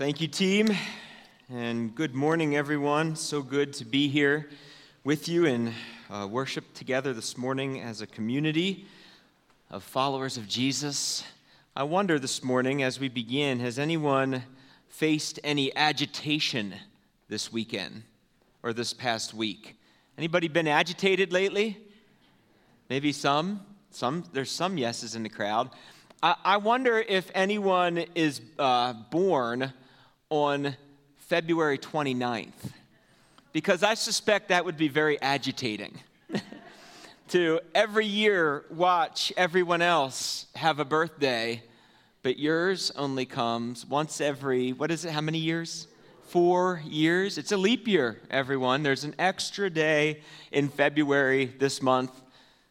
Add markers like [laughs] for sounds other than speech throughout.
Thank you, team, and good morning, everyone. So good to be here with you and uh, worship together this morning as a community of followers of Jesus. I wonder this morning, as we begin, has anyone faced any agitation this weekend or this past week? Anybody been agitated lately? Maybe some. Some. There's some yeses in the crowd. I, I wonder if anyone is uh, born on February 29th, because I suspect that would be very agitating. [laughs] to every year watch everyone else have a birthday, but yours only comes once every, what is it, how many years? Four years. It's a leap year, everyone. There's an extra day in February this month.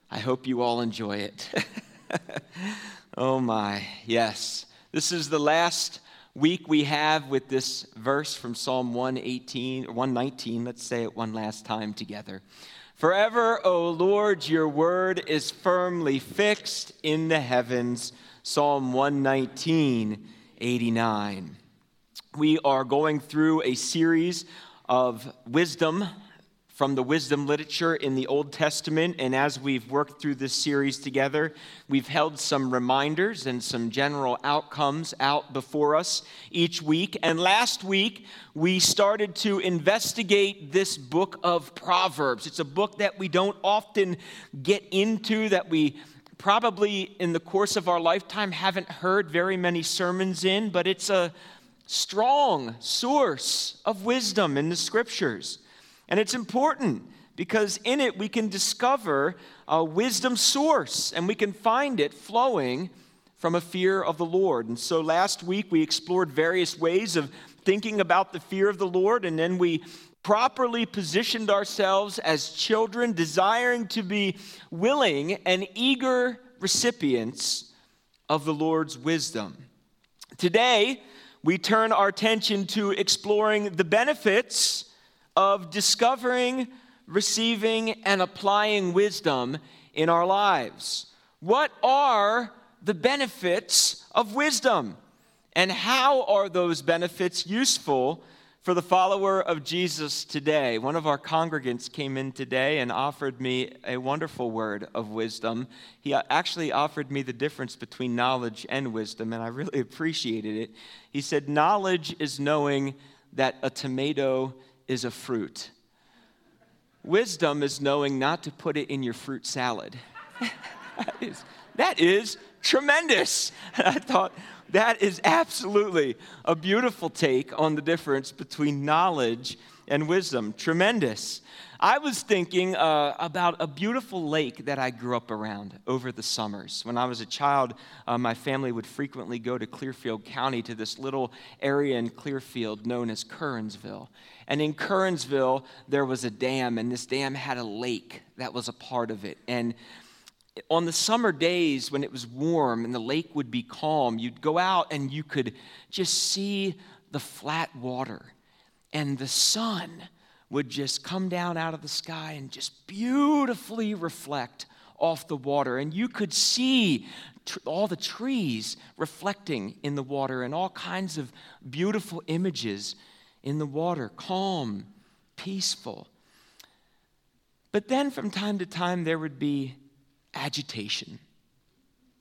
I hope you all enjoy it. [laughs] oh my, yes. This is the last week we have with this verse from Psalm 118 or 119. Let's say it one last time together. Forever, O Lord, your word is firmly fixed in the heavens. Psalm 119, 89. We are going through a series of wisdom from the wisdom literature in the Old Testament. And as we've worked through this series together, we've held some reminders and some general outcomes out before us each week. And last week, we started to investigate this book of Proverbs. It's a book that we don't often get into, that we probably in the course of our lifetime haven't heard very many sermons in, but it's a strong source of wisdom in the scriptures. And it's important because in it we can discover a wisdom source and we can find it flowing from a fear of the Lord. And so last week we explored various ways of thinking about the fear of the Lord, and then we properly positioned ourselves as children, desiring to be willing and eager recipients of the Lord's wisdom. Today, we turn our attention to exploring the benefits of discovering, receiving, and applying wisdom in our lives. What are the benefits of wisdom? And how are those benefits useful for the follower of Jesus today? One of our congregants came in today and offered me a wonderful word of wisdom. He uh, actually offered me the difference between knowledge and wisdom, and I really [laughs] appreciated it. He said, Knowledge is knowing that a tomato is a fruit. Wisdom is knowing not to put it in your fruit salad. [laughs] that, is, that is tremendous. I thought that is absolutely a beautiful take on the difference between knowledge and wisdom. Tremendous. I was thinking uh, about a beautiful lake that I grew up around over the summers. When I was a child, uh, my family would frequently go to Clearfield County to this little area in Clearfield known as Curwensville. And in Curwensville, there was a dam, and this dam had a lake that was a part of it. And on the summer days when it was warm and the lake would be calm, you'd go out and you could just see the flat water and the sun would just come down out of the sky and just beautifully reflect off the water. And you could see tr- all the trees reflecting in the water and all kinds of beautiful images in the water calm, peaceful. But then from time to time, there would be agitation,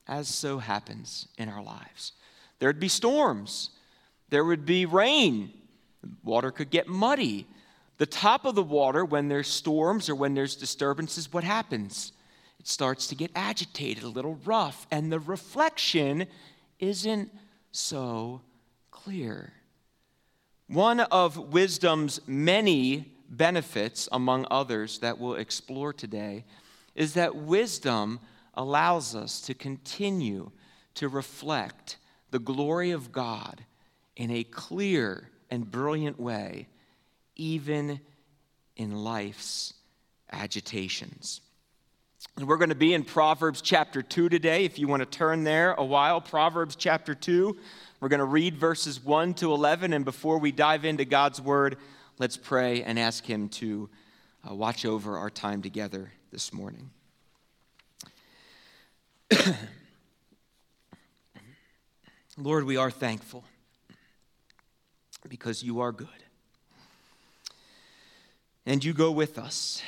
as so happens in our lives. There'd be storms, there would be rain, water could get muddy. The top of the water, when there's storms or when there's disturbances, what happens? It starts to get agitated, a little rough, and the reflection isn't so clear. One of wisdom's many benefits, among others, that we'll explore today, is that wisdom allows us to continue to reflect the glory of God in a clear and brilliant way even in life's agitations. And we're going to be in Proverbs chapter 2 today. If you want to turn there a while, Proverbs chapter 2. We're going to read verses 1 to 11. And before we dive into God's word, let's pray and ask Him to uh, watch over our time together this morning. [clears throat] Lord, we are thankful because you are good. And you go with us.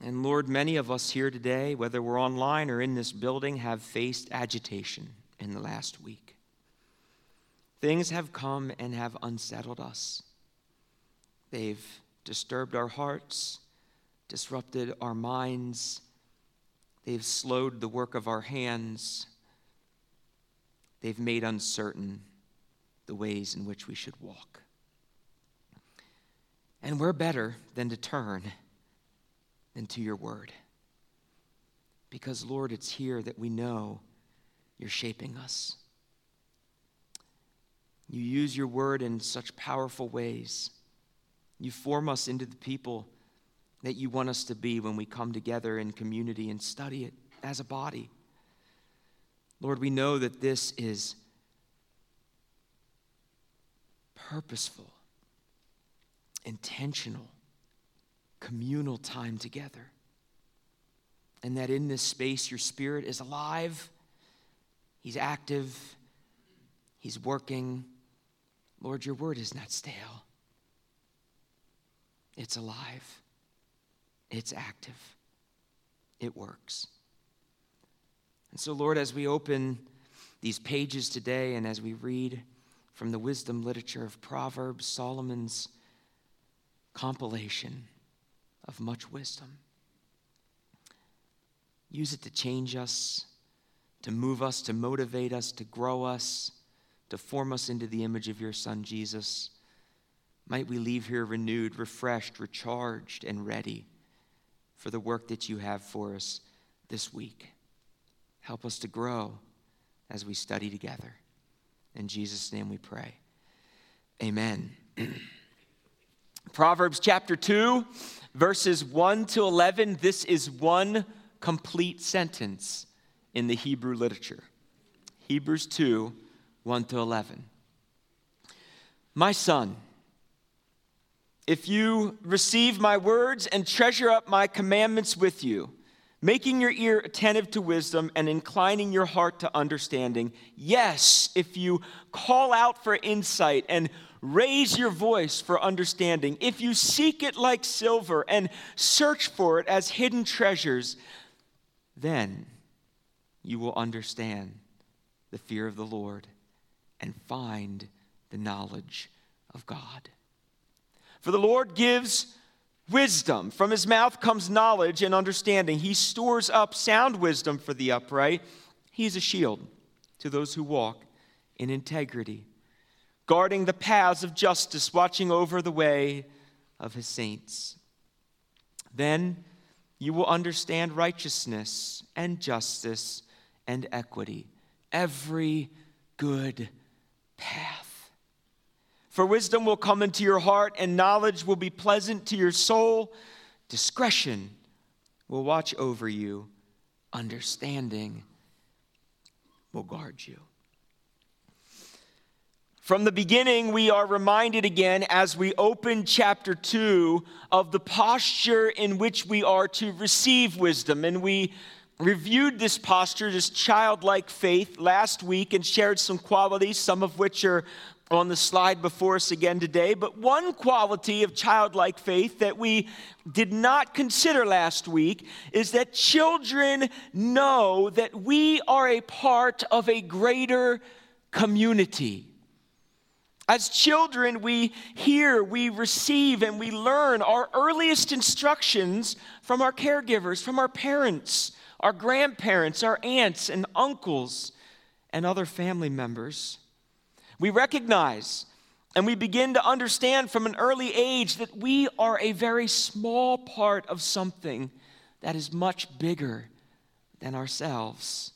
And Lord, many of us here today, whether we're online or in this building, have faced agitation in the last week. Things have come and have unsettled us. They've disturbed our hearts, disrupted our minds, they've slowed the work of our hands, they've made uncertain the ways in which we should walk. And we're better than to turn into your word. Because, Lord, it's here that we know you're shaping us. You use your word in such powerful ways. You form us into the people that you want us to be when we come together in community and study it as a body. Lord, we know that this is purposeful, intentional, communal time together. And that in this space, your spirit is alive, he's active, he's working. Lord, your word is not stale, it's alive, it's active, it works. And so, Lord, as we open these pages today and as we read from the wisdom literature of Proverbs, Solomon's compilation of much wisdom. Use it to change us, to move us, to motivate us, to grow us, to form us into the image of your Son, Jesus. Might we leave here renewed, refreshed, recharged, and ready for the work that you have for us this week. Help us to grow as we study together. In Jesus' name we pray. Amen. [clears throat] Proverbs chapter 2, verses 1 to 11. This is one complete sentence in the Hebrew literature. Hebrews 2, 1 to 11. My son, if you receive my words and treasure up my commandments with you, making your ear attentive to wisdom and inclining your heart to understanding. Yes, if you call out for insight and raise your voice for understanding, if you seek it like silver and search for it as hidden treasures, then you will understand the fear of the Lord and find the knowledge of God. For the Lord gives wisdom. From his mouth comes knowledge and understanding. He stores up sound wisdom for the upright. He is a shield to those who walk in integrity, guarding the paths of justice, watching over the way of his saints. Then you will understand righteousness and justice and equity, every good path. For wisdom will come into your heart, and knowledge will be pleasant to your soul. Discretion will watch over you, understanding will guard you. From the beginning, we are reminded again as we open chapter 2 of the posture in which we are to receive wisdom. And we reviewed this posture, this childlike faith, last week and shared some qualities, some of which are on the slide before us again today. But one quality of childlike faith that we did not consider last week is that children know that we are a part of a greater community. As children, we hear, we receive, and we learn our earliest instructions from our caregivers, from our parents, our grandparents, our aunts and uncles, and other family members. We recognize and we begin to understand from an early age that we are a very small part of something that is much bigger than ourselves.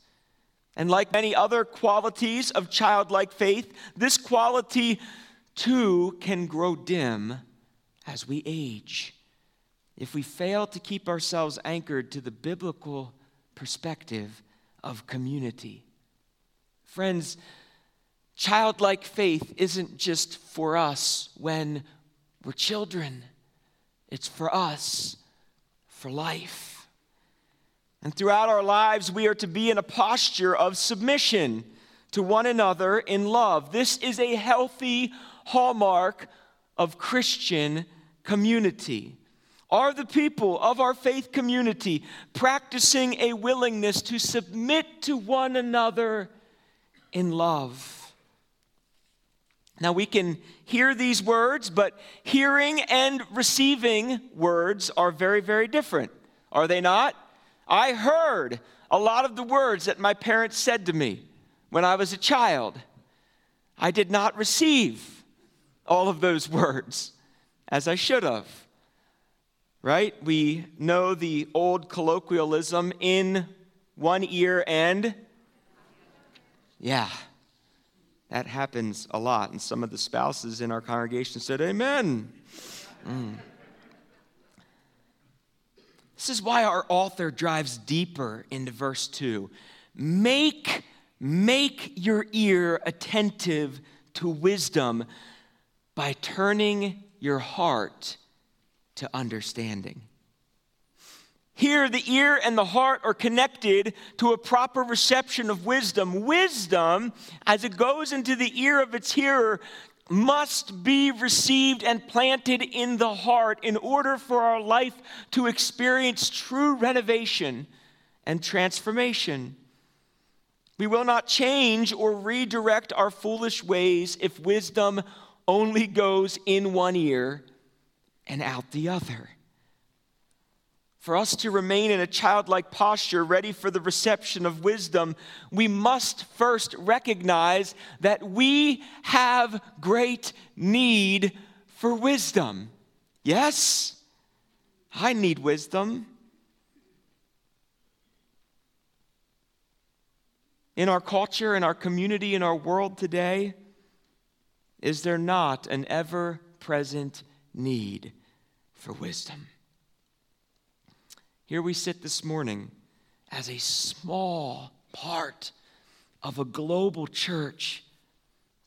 And like many other qualities of childlike faith, this quality too can grow dim as we age. If we fail to keep ourselves anchored to the biblical perspective of community. Friends, Childlike faith isn't just for us when we're children, it's for us for life. And throughout our lives, we are to be in a posture of submission to one another in love. This is a healthy, hallmark of Christian community? Are the people of our faith community practicing a willingness to submit to one another in love? Now, we can hear these words, but hearing and receiving words are very, very different, are they not? I heard a lot of the words that my parents said to me when I was a child. I did not receive all of those [laughs] words as I should have. Right? We know the old colloquialism in one ear and. Yeah, that happens a lot. And some of the spouses in our congregation said, Amen. Mm. This is why our author drives deeper into verse 2. Make, make your ear attentive to wisdom by turning your heart to understanding. Here, the ear and the heart are connected to a proper reception of wisdom. Wisdom, as it goes into the ear of its hearer, must be received and planted in the heart in order for our life to experience true renovation and transformation. We will not change or redirect our foolish ways if wisdom only goes in one ear and out the other. For us to remain in a childlike posture, ready for the reception of wisdom, we must first recognize that we have great need for wisdom. Yes, I need wisdom. In our culture, in our community, in our world today, is there not an ever present need for wisdom? Here we sit this morning as a small part of a global church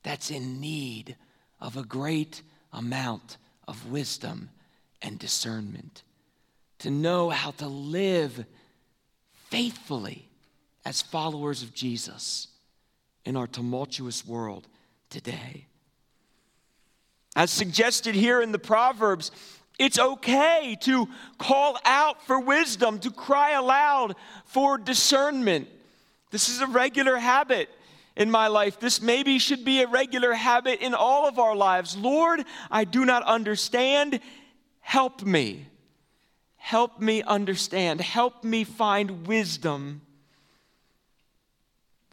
that's in need of a great amount of wisdom and discernment to know how to live faithfully as followers of Jesus in our tumultuous world today. As suggested here in the Proverbs, it's okay to call out for wisdom, to cry aloud for discernment. This is a regular habit in my life. This maybe should be a regular habit in all of our lives. Lord, I do not understand. Help me. Help me understand. Help me find wisdom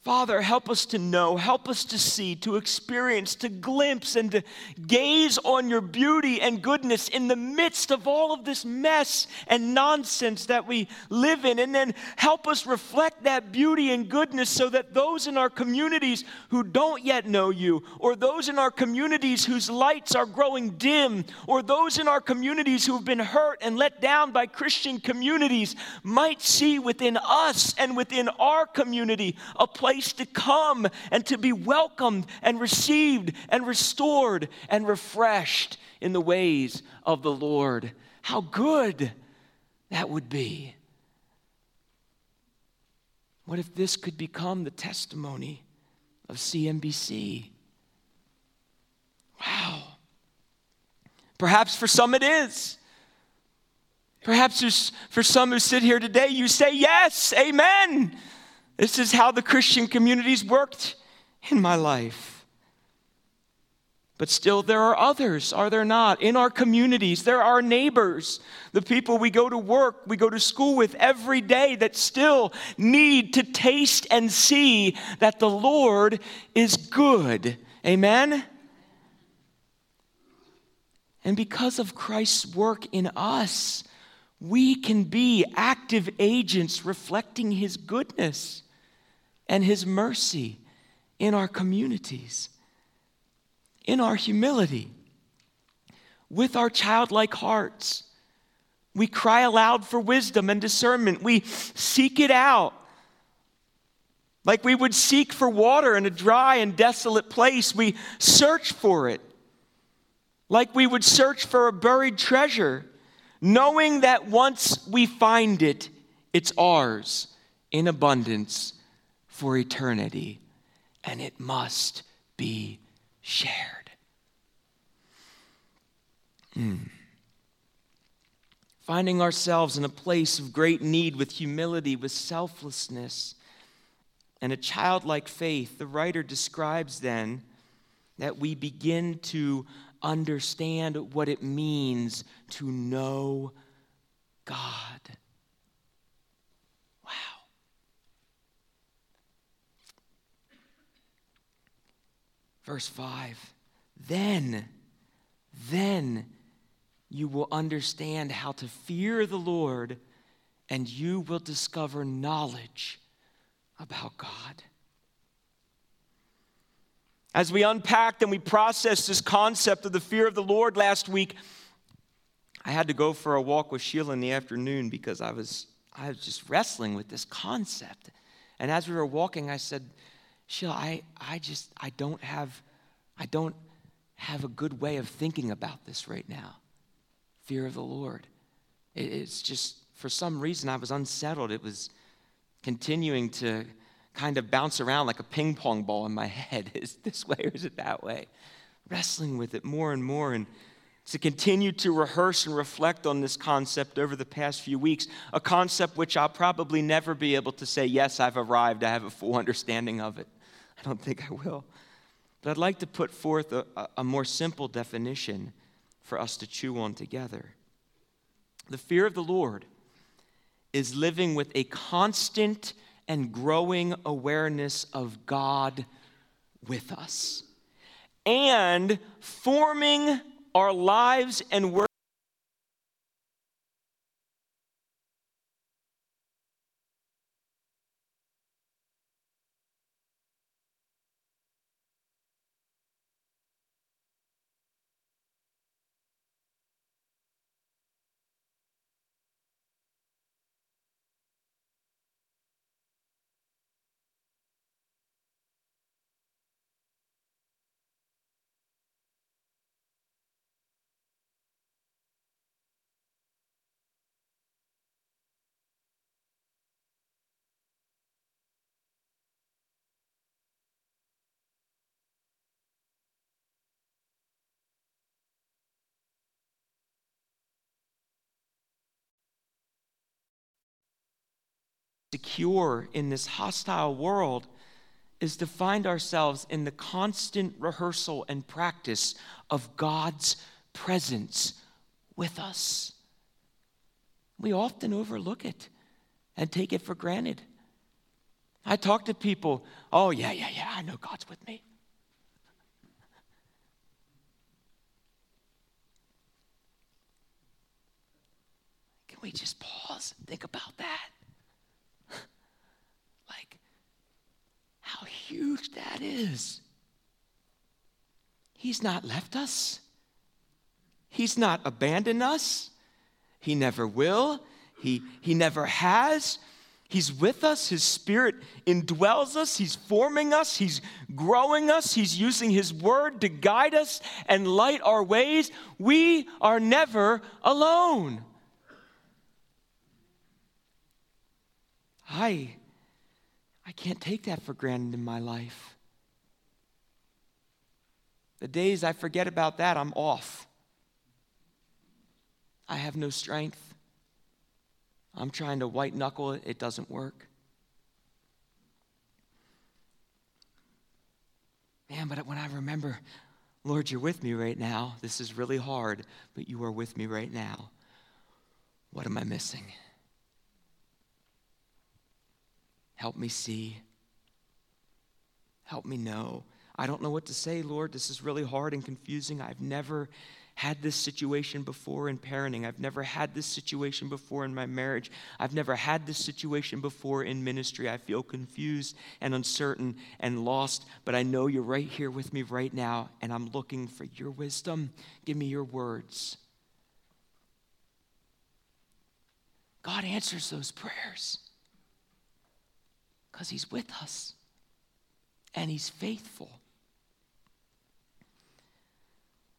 Father, help us to know, help us to see, to experience, to glimpse, and to gaze on your beauty and goodness in the midst of all of this mess and nonsense that we live in. And then help us reflect that beauty and goodness so that those in our communities who don't yet know you, or those in our communities whose lights are growing dim, or those in our communities who've been hurt and let down by Christian communities, might see within us and within our community a place place to come and to be welcomed and received and restored and refreshed in the ways of the Lord. How good that would be. What if this could become the testimony of CMBC? Wow. Perhaps for some it is. Perhaps for some who sit here today, you say, Yes, amen. This is how the Christian communities worked in my life. But still, there are others, are there not? In our communities, there are neighbors, the people we go to work, we go to school with every day that still need to taste and see that the Lord is good. Amen? And because of Christ's work in us, we can be active agents reflecting his goodness and His mercy in our communities, in our humility, with our childlike hearts. We cry aloud for wisdom and discernment. We seek it out. Like we would seek for water in a dry and desolate place, we search for it. Like we would search for a buried treasure, knowing that once we find it, it's ours in abundance for eternity, and it must be shared. Mm. Finding ourselves in a place of great need with humility, with selflessness, and a childlike faith, the writer describes then that we begin to understand what it means to know God. Verse 5 Then, then you will understand how to fear the Lord, and you will discover knowledge about God. As we unpacked and we processed this concept of the fear of the Lord last week, I had to go for a walk with Sheila in the afternoon because I was, I was just wrestling with this concept. And as we were walking, I said, Sheila, I, I just, I don't have, I don't have a good way of thinking about this right now. Fear of the Lord. It, it's just, for some reason, I was unsettled. It was continuing to kind of bounce around like a ping pong ball in my [laughs] head. Is this way or is it that way? Wrestling with it more and more. And to continue to rehearse and reflect on this concept over the past few weeks, a concept which I'll probably never be able to say, yes, I've arrived, I have a full [laughs] understanding of it. I don't think I will. But I'd like to put forth a, a more simple definition for us to chew on together. The fear of the Lord is living with a constant and growing awareness of God with us and forming our lives and work secure in this hostile world is to find ourselves in the constant rehearsal and practice of God's presence with us. We often overlook it and take it for granted. I talk to people, oh, yeah, yeah, yeah, I know God's with me. Can we just pause and think about that? How huge that is. He's not left us, He's not abandoned us. He never will, He, he never has. He's with us. His Spirit indwells us. He's forming us. He's growing us. He's using His Word to guide us and light our ways. We are never alone. I I can't take that for granted in my life. The days I forget about that, I'm off. I have no strength. I'm trying to white knuckle it, it doesn't work. Man, but when I remember, Lord, you're with me right now. This is really hard, but you are with me right now. What am I missing? Help me see. Help me know. I don't know what to say, Lord. This is really hard and confusing. I've never had this situation before in parenting. I've never had this situation before in my marriage. I've never had this situation before in ministry. I feel confused and uncertain and lost, but I know you're right here with me right now, and I'm looking for your wisdom. Give me your words. God answers those prayers because He's with us and He's faithful.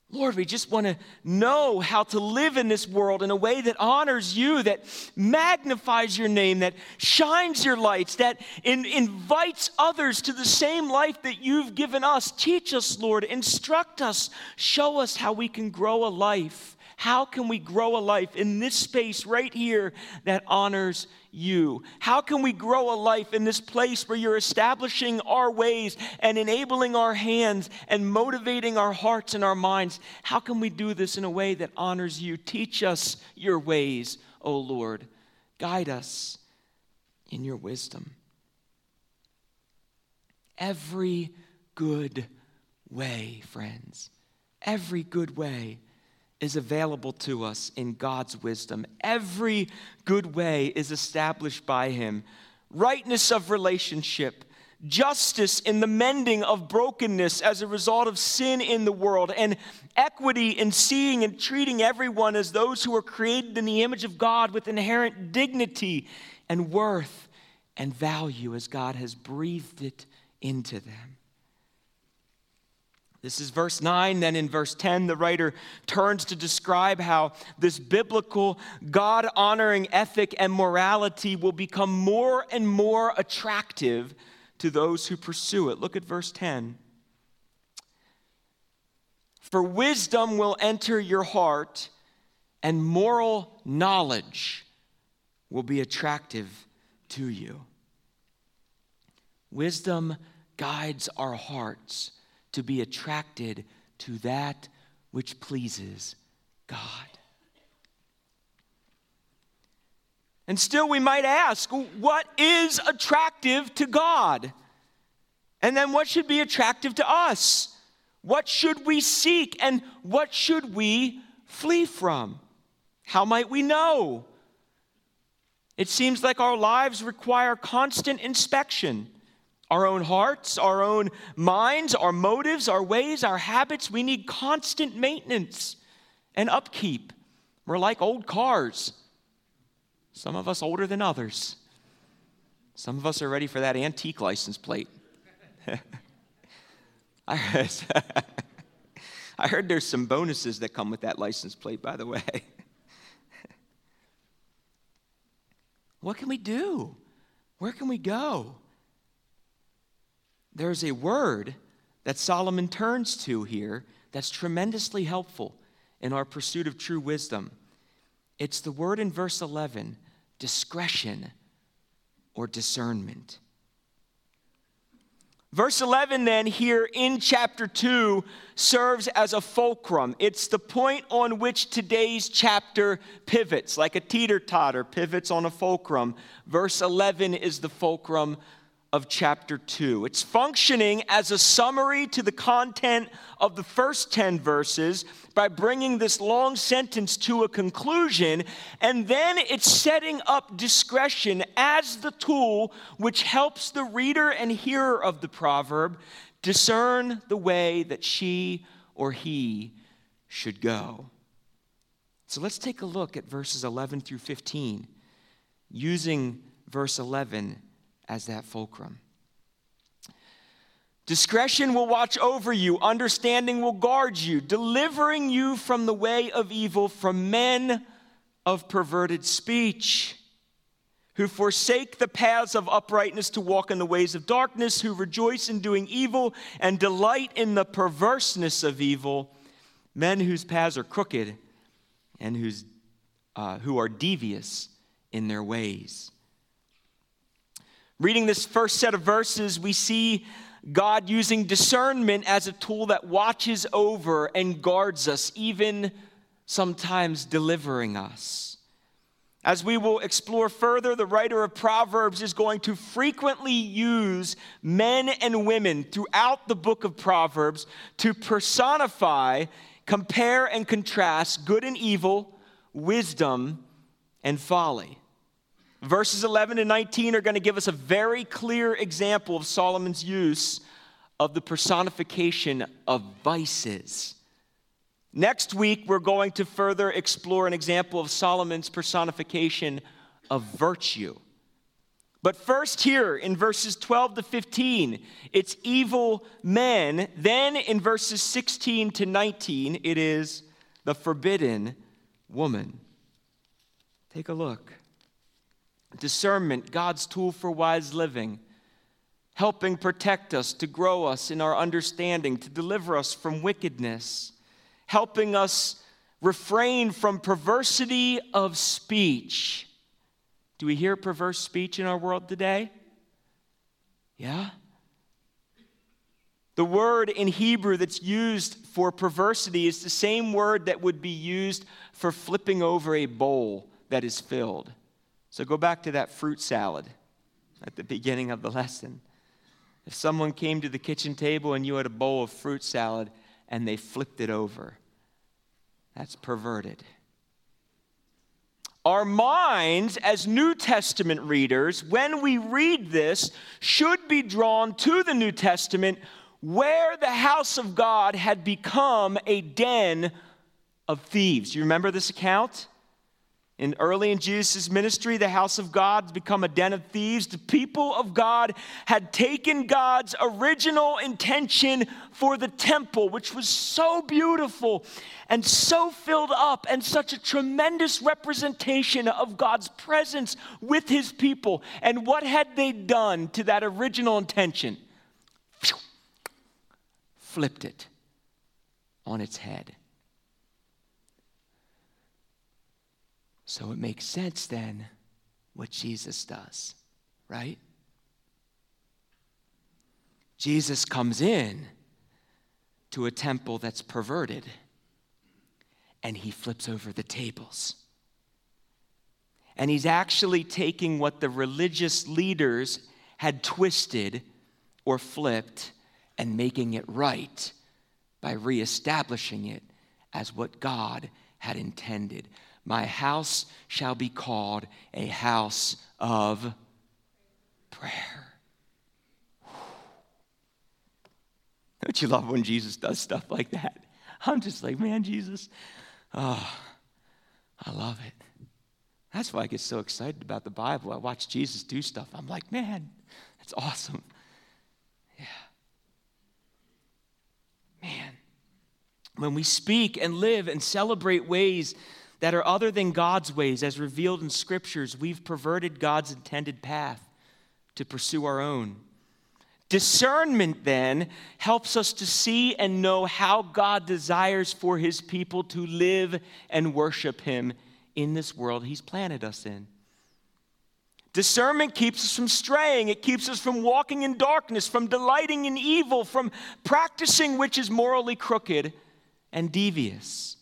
Lord, we just want to know how to live in this world in a way that honors you, that magnifies your name, that shines your lights, that in, invites others to the same life that you've given us. Teach us, Lord. Instruct us. Show us how we can grow a life How can we grow a life in this space right here that honors you? How can we grow a life in this place where you're establishing our ways and enabling our hands and motivating our hearts and our minds? How can we do this in a way that honors you? Teach us your ways, O Lord. Guide us in your wisdom. Every good way, friends, every good way is available to us in God's wisdom. Every good way is established by Him. Rightness of relationship, justice in the mending of brokenness as a result of sin in the world, and equity in seeing and treating everyone as those who are created in the image of God with inherent dignity and worth and value as God has breathed it into them. This is verse 9. Then in verse 10, the writer turns to describe how this biblical, God honoring ethic and morality will become more and more attractive to those who pursue it. Look at verse 10. For wisdom will enter your heart, and moral knowledge will be attractive to you. Wisdom guides our hearts to be attracted to that which pleases God. And still, we might ask, what is attractive to God? And then, what should be attractive to us? What should we seek? And what should we flee from? How might we know? It seems like our lives require constant inspection our own hearts, our own minds, our motives, our ways, our habits. We need constant maintenance and upkeep. We're like old cars. Some of us older than others. Some of us are ready for that antique license plate. [laughs] [laughs] I heard, there's some bonuses that come with that license plate, by the way. [laughs] what can we do? Where can we go? There's a word that Solomon turns to here that's tremendously helpful in our pursuit of true wisdom. It's the word in verse 11 discretion or discernment. Verse 11, then, here in chapter 2, serves as a fulcrum. It's the point on which today's chapter pivots, like a teeter totter pivots on a fulcrum. Verse 11 is the fulcrum of chapter 2. It's functioning as a summary to the content of the first 10 verses by bringing this long sentence to a conclusion, and then it's setting up discretion as the tool which helps the reader and hearer of the proverb discern the way that she or he should go. So let's take a look at verses 11 through 15, using verse 11 as that fulcrum. Discretion will watch over you, understanding will guard you, delivering you from the way of evil, from men of perverted speech, who forsake the paths of uprightness to walk in the ways of darkness, who rejoice in doing evil and delight in the perverseness of evil, men whose paths are crooked and whose, uh, who are devious in their ways. Reading this first set of verses, we see God using discernment as a tool that watches over and guards us, even sometimes delivering us. As we will explore further, the writer of Proverbs is going to frequently use men and women throughout the book of Proverbs to personify, compare, and contrast good and evil, wisdom and folly. Verses 11 and 19 are going to give us a very clear example of Solomon's use of the personification of vices. Next week, we're going to further explore an example of Solomon's personification of virtue. But first, here in verses 12 to 15, it's evil men. Then in verses 16 to 19, it is the forbidden woman. Take a look. Discernment, God's tool for wise living, helping protect us, to grow us in our understanding, to deliver us from wickedness, helping us refrain from perversity of speech. Do we hear perverse speech in our world today? Yeah? The word in Hebrew that's used for perversity is the same word that would be used for flipping over a bowl that is filled. So go back to that fruit salad at the beginning of the lesson. If someone came to the kitchen table and you had a bowl of fruit salad and they flipped it over, that's perverted. Our minds, as New Testament readers, when we read this, should be drawn to the New Testament where the house of God had become a den of thieves. You remember this account? In early in Jesus' ministry, the house of God had become a den of thieves. The people of God had taken God's original intention for the temple, which was so beautiful and so filled up and such a tremendous representation of God's presence with his people. And what had they done to that original intention? Flipped it on its head. So it makes sense then what Jesus does, right? Jesus comes in to a temple that's perverted and he flips over the tables. And he's actually taking what the religious leaders had twisted or flipped and making it right by reestablishing it as what God had intended. My house shall be called a house of prayer. Don't you love when Jesus does stuff like that? I'm just like, man, Jesus, oh, I love it. That's why I get so excited about the Bible. I watch Jesus do stuff. I'm like, man, that's awesome. Yeah. Man, when we speak and live and celebrate ways that are other than God's ways, as revealed in scriptures, we've perverted God's intended path to pursue our own. Discernment then helps us to see and know how God desires for his people to live and worship him in this world he's planted us in. Discernment keeps us from straying. It keeps us from walking in darkness, from delighting in evil, from practicing which is morally crooked and devious.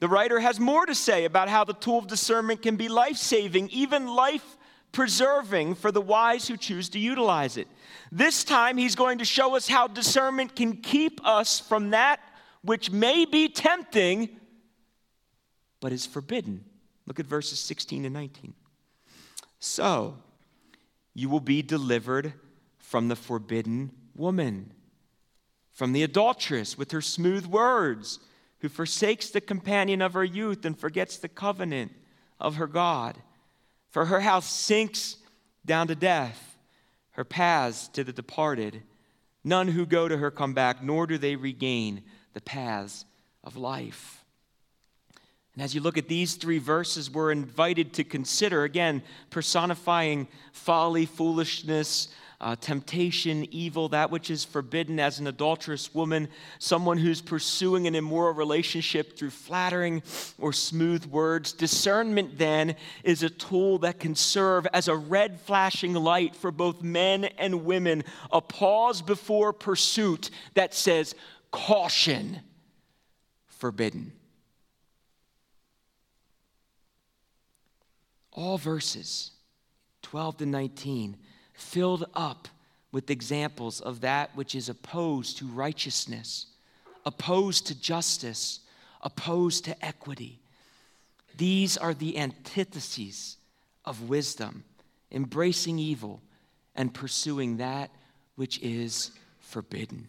The writer has more to say about how the tool of discernment can be life saving, even life preserving for the wise who choose to utilize it. This time, he's going to show us how discernment can keep us from that which may be tempting, but is forbidden. Look at verses 16 and 19. So, you will be delivered from the forbidden woman, from the adulteress with her smooth words who forsakes the companion of her youth and forgets the covenant of her God. For her house sinks down to death, her paths to the departed. None who go to her come back, nor do they regain the paths of life. And as you look at these three verses, we're invited to consider, again, personifying folly, foolishness, uh, temptation, evil, that which is forbidden as an adulterous woman, someone who's pursuing an immoral relationship through flattering or smooth words. Discernment, then, is a tool that can serve as a red flashing light for both men and women, a pause before pursuit that says, caution, forbidden. All verses 12 to 19 filled up with examples of that which is opposed to righteousness, opposed to justice, opposed to equity. These are the antitheses of wisdom, embracing evil and pursuing that which is forbidden.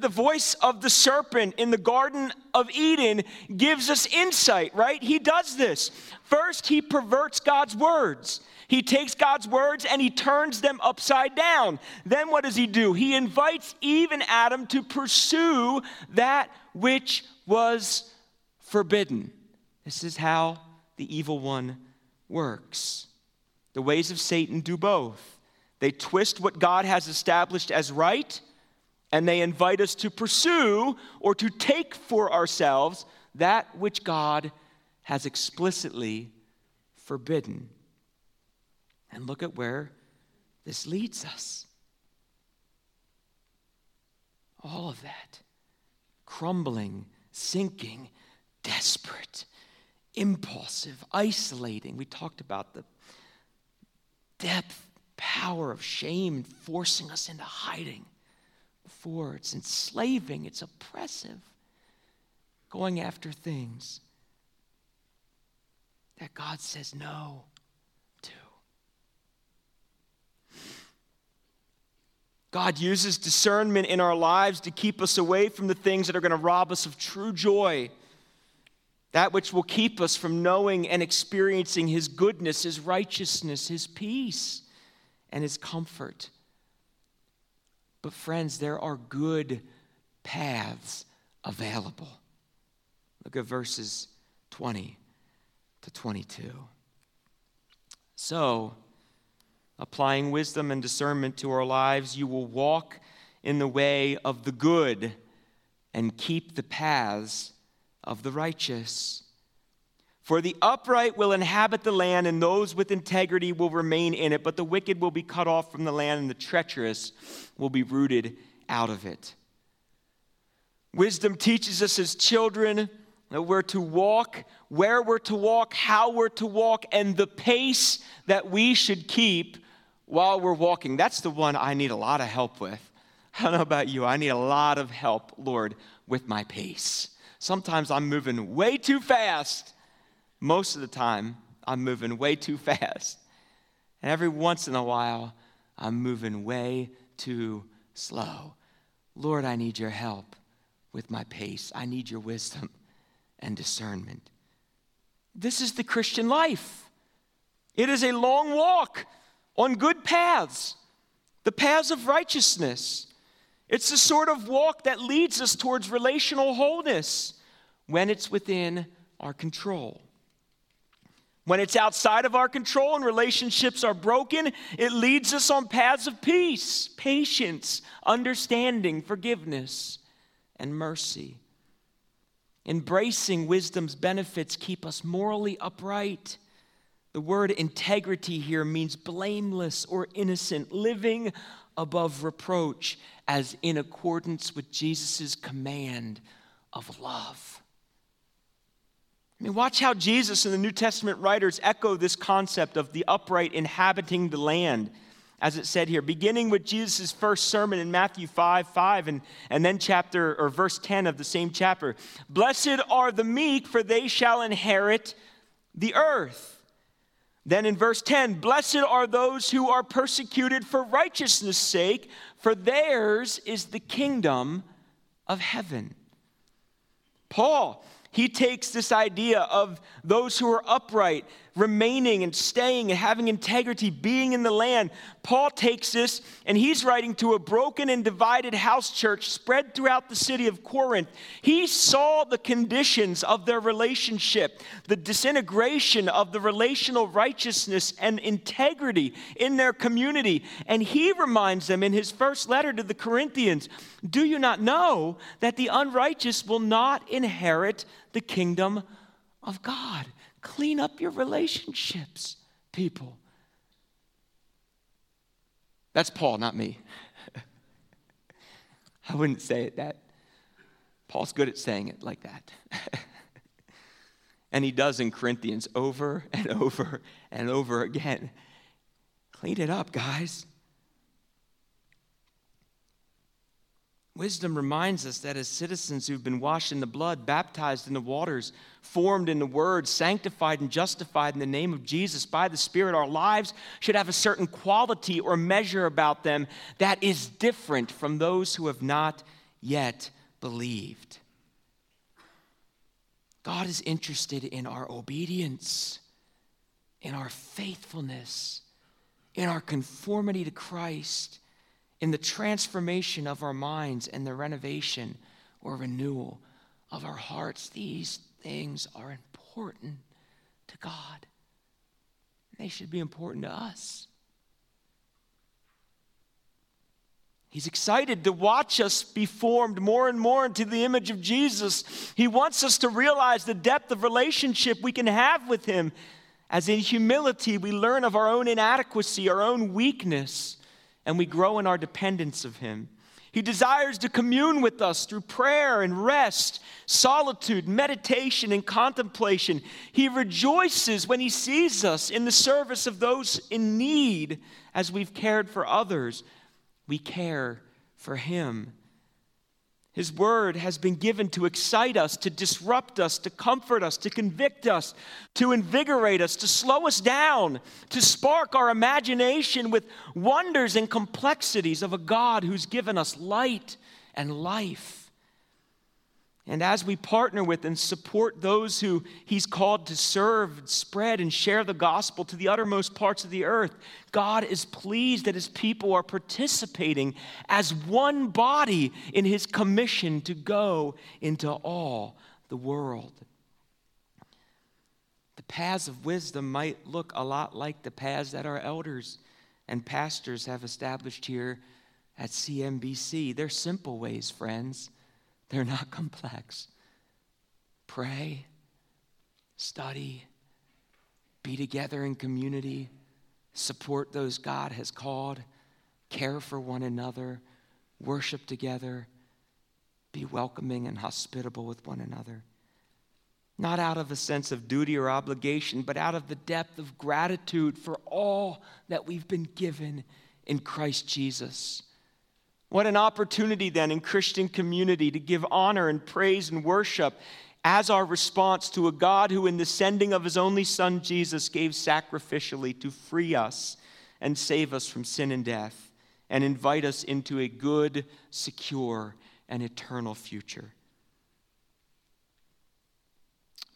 The voice of the serpent in the Garden of Eden gives us insight, right? He does this. First, he perverts God's words. He takes God's words and he turns them upside down. Then what does he do? He invites Eve and Adam to pursue that which was forbidden. This is how the evil one works. The ways of Satan do both. They twist what God has established as right and they invite us to pursue or to take for ourselves that which God has explicitly forbidden. And look at where this leads us. All of that crumbling, sinking, desperate, impulsive, isolating. We talked about the depth, power of shame forcing us into hiding before. It's enslaving, it's oppressive. Going after things that God says no to. God uses discernment in our lives to keep us away from the things that are going to rob us of true joy. That which will keep us from knowing and experiencing His goodness, His righteousness, His peace, and His comfort. But, friends, there are good paths available. Look at verses 20 to 22. So, applying wisdom and discernment to our lives, you will walk in the way of the good and keep the paths of the righteous. For the upright will inhabit the land, and those with integrity will remain in it, but the wicked will be cut off from the land, and the treacherous will be rooted out of it. Wisdom teaches us as children that we're to walk, where we're to walk, how we're to walk, and the pace that we should keep while we're walking. That's the one I need a lot of help with. [laughs] I don't know about you, I need a lot of help, Lord, with my pace. Sometimes I'm moving way too fast. Most of the time, I'm moving way too fast. And every once in a while, I'm moving way too slow. Lord, I need your help with my pace. I need your wisdom and discernment. This is the Christian life. It is a long walk on good paths, the paths of righteousness. It's the sort of walk that leads us towards relational wholeness when it's within our control. When it's outside of our control and relationships are broken, it leads us on paths of peace, patience, understanding, forgiveness, and mercy. Embracing wisdom's benefits keep us morally upright. The word integrity here means blameless or innocent, living above reproach as in accordance with Jesus' command of love. I mean, watch how Jesus and the New Testament writers echo this concept of the upright inhabiting the land as it said here, beginning with Jesus' first sermon in Matthew 5 5, and, and then chapter or verse 10 of the same chapter. Blessed are the meek, for they shall inherit the earth. Then in verse 10, blessed are those who are persecuted for righteousness' sake, for theirs is the kingdom of heaven. Paul, he takes this idea of those who are upright remaining and staying and having integrity, being in the land. Paul takes this and he's writing to a broken and divided house church spread throughout the city of Corinth. He saw the conditions of their relationship, the disintegration of the relational righteousness and integrity in their community. And he reminds them in his first letter to the Corinthians Do you not know that the unrighteous will not inherit the kingdom of God? Clean up your relationships, people. That's Paul, not me. [laughs] I wouldn't say it that. Paul's good at saying it like that. [laughs] and he does in Corinthians over and over and over again. Clean it up, guys. Wisdom reminds us that as citizens who've been washed in the blood, baptized in the waters, formed in the word, sanctified and justified in the name of Jesus by the Spirit, our lives should have a certain quality or measure about them that is different from those who have not yet believed. God is interested in our obedience, in our faithfulness, in our conformity to Christ in the transformation of our minds and the renovation or renewal of our hearts. These things are important to God. They should be important to us. He's excited to watch us be formed more and more into the image of Jesus. He wants us to realize the depth of relationship we can have with Him as in humility we learn of our own inadequacy, our own weakness, and we grow in our dependence of Him. He desires to commune with us through prayer and rest, solitude, meditation, and contemplation. He rejoices when He sees us in the service of those in need as we've cared for others we care for Him. His word has been given to excite us, to disrupt us, to comfort us, to convict us, to invigorate us, to slow us down, to spark our imagination with wonders and complexities of a God who's given us light and life. And as we partner with and support those who He's called to serve, spread, and share the gospel to the uttermost parts of the earth, God is pleased that His people are participating as one body in His commission to go into all the world. The paths of wisdom might look a lot like the paths that our elders and pastors have established here at CMBC. They're simple ways, friends. They're not complex. Pray, study, be together in community, support those God has called, care for one another, worship together, be welcoming and hospitable with one another. Not out of a sense of duty or obligation, but out of the depth of gratitude for all that we've been given in Christ Jesus. What an opportunity then in Christian community to give honor and praise and worship as our response to a God who, in the sending of his only Son Jesus, gave sacrificially to free us and save us from sin and death and invite us into a good, secure, and eternal future.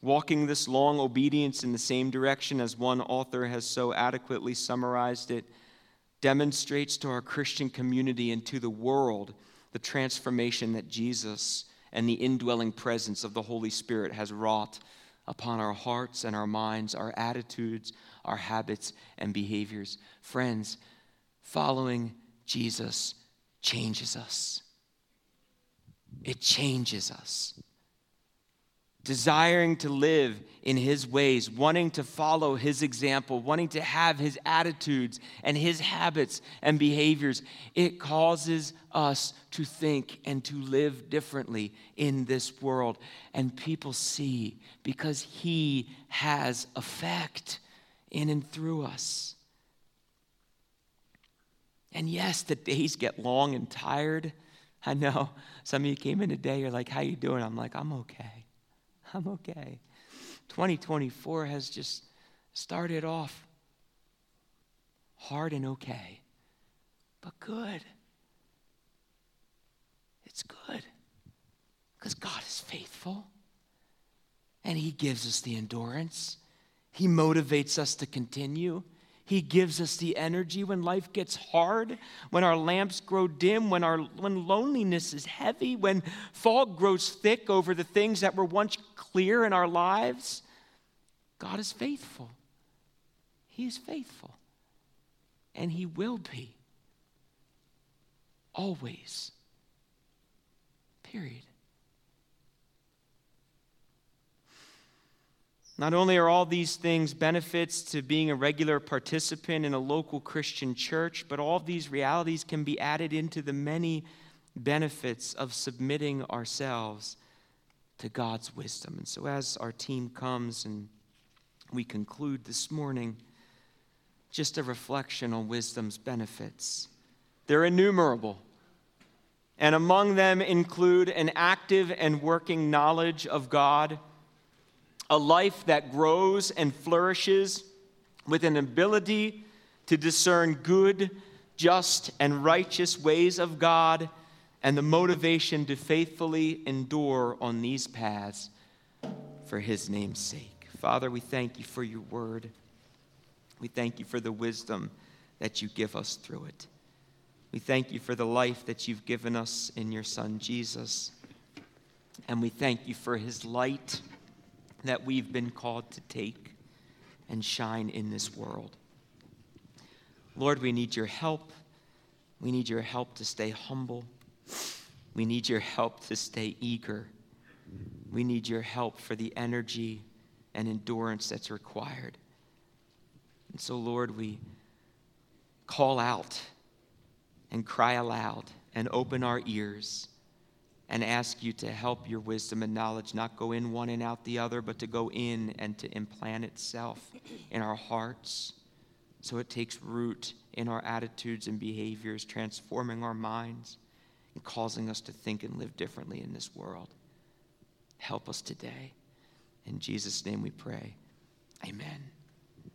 Walking this long obedience in the same direction as one author has so adequately summarized it demonstrates to our Christian community and to the world the transformation that Jesus and the indwelling presence of the Holy Spirit has wrought upon our hearts and our minds, our attitudes, our habits, and behaviors. Friends, following Jesus changes us. It changes us desiring to live in his ways, wanting to follow his example, wanting to have his attitudes and his habits and behaviors, it causes us to think and to live differently in this world. And people see because he has effect in and through us. And yes, the days get long and tired. I know some of you came in today, you're like, how you doing? I'm like, I'm okay. [laughs] I'm okay. 2024 has just started off hard and okay, but good. It's good because God is faithful and He gives us the endurance, He motivates us to continue. He gives us the energy when life gets hard, when our lamps grow dim, when, our, when loneliness is heavy, when fog grows thick over the things that were once clear in our lives. God is faithful. He is faithful. And He will be. Always. Period. Not only are all these things benefits to being a regular participant in a local Christian church, but all these realities can be added into the many benefits of submitting ourselves to God's wisdom. And so, as our team comes and we conclude this morning, just a reflection on wisdom's benefits. They're innumerable. And among them include an active and working knowledge of God a life that grows and flourishes with an ability to discern good, just, and righteous ways of God, and the motivation to faithfully endure on these paths for His name's sake. Father, we thank you for your word. We thank you for the wisdom that you give us through it. We thank you for the life that you've given us in your Son, Jesus. And we thank you for his light that we've been called to take and shine in this world. Lord, we need your help. We need your help to stay humble. We need your help to stay eager. We need your help for the energy and endurance that's required. And so, Lord, we call out and cry aloud and open our ears and ask you to help your wisdom and knowledge not go in one and out the other, but to go in and to implant itself in our hearts so it takes root in our attitudes and behaviors, transforming our minds and causing us to think and live differently in this world. Help us today. In Jesus' name we pray. Amen.